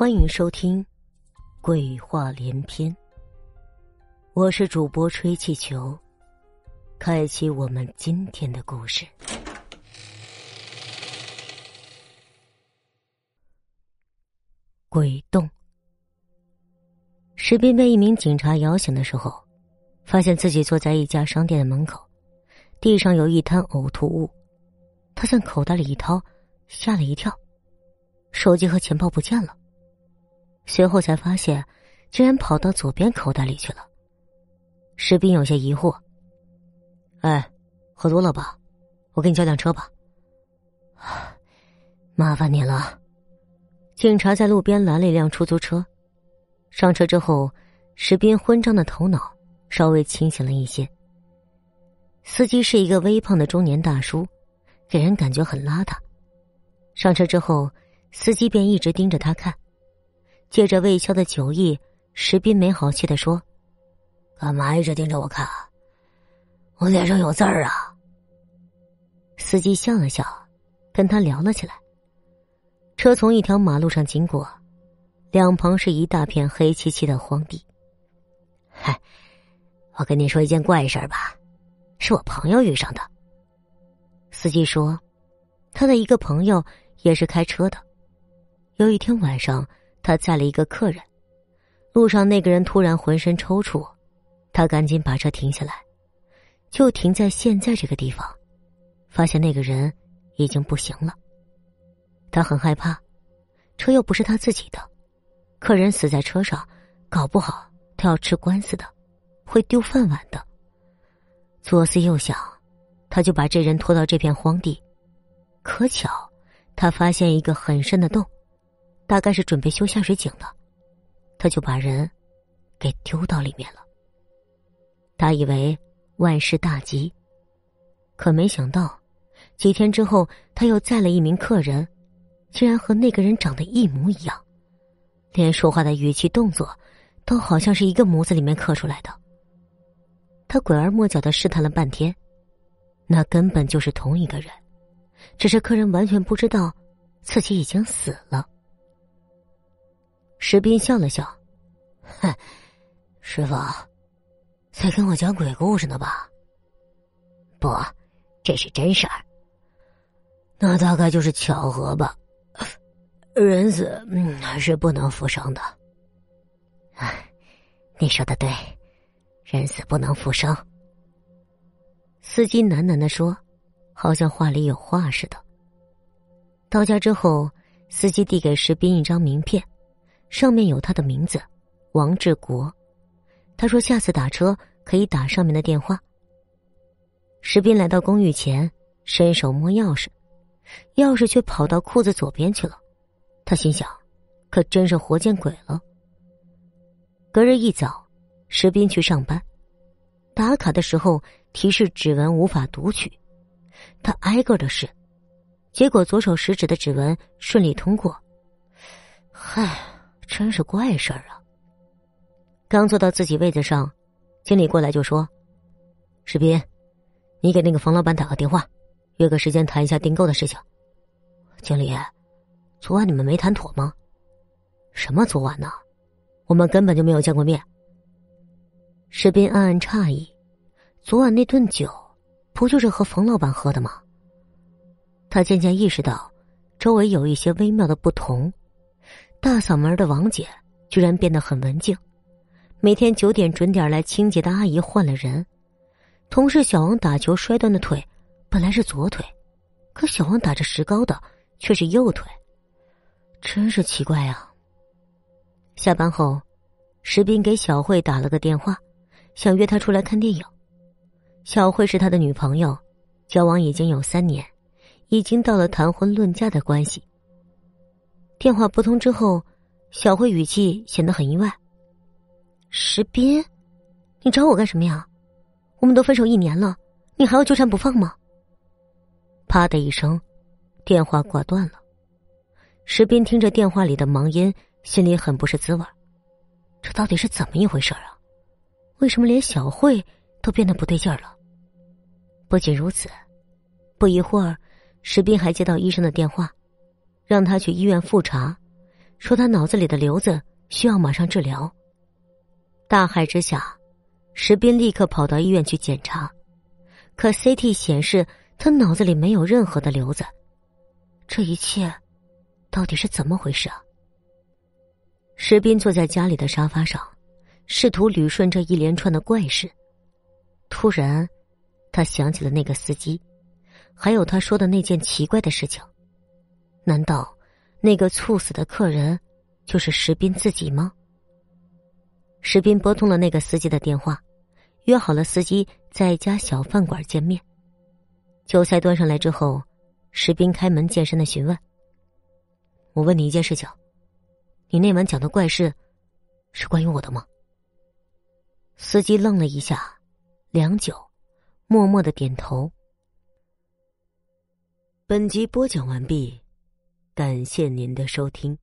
欢迎收听《鬼话连篇》，我是主播吹气球，开启我们今天的故事。鬼洞。石斌被一名警察摇醒的时候，发现自己坐在一家商店的门口，地上有一滩呕吐物，他向口袋里一掏，吓了一跳，手机和钱包不见了。随后才发现，竟然跑到左边口袋里去了。石斌有些疑惑：“哎，喝多了吧？我给你叫辆车吧。”麻烦你了。警察在路边拦了一辆出租车，上车之后，石斌昏胀的头脑稍微清醒了一些。司机是一个微胖的中年大叔，给人感觉很邋遢。上车之后，司机便一直盯着他看。借着魏潇的酒意，石斌没好气的说：“干嘛一直盯着我看？我脸上有字儿啊。”司机笑了笑，跟他聊了起来。车从一条马路上经过，两旁是一大片黑漆漆的荒地。嗨，我跟你说一件怪事儿吧，是我朋友遇上的。司机说，他的一个朋友也是开车的，有一天晚上。他载了一个客人，路上那个人突然浑身抽搐，他赶紧把车停下来，就停在现在这个地方，发现那个人已经不行了。他很害怕，车又不是他自己的，客人死在车上，搞不好他要吃官司的，会丢饭碗的。左思右想，他就把这人拖到这片荒地，可巧，他发现一个很深的洞。大概是准备修下水井的，他就把人给丢到里面了。他以为万事大吉，可没想到几天之后，他又载了一名客人，竟然和那个人长得一模一样，连说话的语气、动作都好像是一个模子里面刻出来的。他拐弯抹角的试探了半天，那根本就是同一个人，只是客人完全不知道自己已经死了。石斌笑了笑，哼，师傅，在跟我讲鬼故事呢吧？不，这是真事儿。那大概就是巧合吧。人死，嗯，是不能复生的。哎，你说的对，人死不能复生。司机喃喃的说，好像话里有话似的。到家之后，司机递给石斌一张名片。上面有他的名字，王志国。他说下次打车可以打上面的电话。石斌来到公寓前，伸手摸钥匙，钥匙却跑到裤子左边去了。他心想，可真是活见鬼了。隔日一早，石斌去上班，打卡的时候提示指纹无法读取，他挨个的试，结果左手食指的指纹顺利通过。嗨。真是怪事儿啊！刚坐到自己位子上，经理过来就说：“士斌，你给那个冯老板打个电话，约个时间谈一下订购的事情。”经理，昨晚你们没谈妥吗？什么昨晚呢？我们根本就没有见过面。士斌暗暗诧异，昨晚那顿酒不就是和冯老板喝的吗？他渐渐意识到，周围有一些微妙的不同。大嗓门的王姐居然变得很文静，每天九点准点来清洁的阿姨换了人。同事小王打球摔断的腿，本来是左腿，可小王打着石膏的却是右腿，真是奇怪啊。下班后，石斌给小慧打了个电话，想约她出来看电影。小慧是他的女朋友，交往已经有三年，已经到了谈婚论嫁的关系。电话拨通之后，小慧语气显得很意外。石斌，你找我干什么呀？我们都分手一年了，你还要纠缠不放吗？啪的一声，电话挂断了。石斌听着电话里的忙音，心里很不是滋味这到底是怎么一回事啊？为什么连小慧都变得不对劲了？不仅如此，不一会儿，石斌还接到医生的电话。让他去医院复查，说他脑子里的瘤子需要马上治疗。大骇之下，石斌立刻跑到医院去检查，可 CT 显示他脑子里没有任何的瘤子。这一切到底是怎么回事啊？石斌坐在家里的沙发上，试图捋顺这一连串的怪事。突然，他想起了那个司机，还有他说的那件奇怪的事情。难道那个猝死的客人就是石斌自己吗？石斌拨通了那个司机的电话，约好了司机在一家小饭馆见面。酒菜端上来之后，石斌开门见山的询问：“我问你一件事情，你那晚讲的怪事，是关于我的吗？”司机愣了一下。良久，默默的点头。本集播讲完毕，感谢您的收听。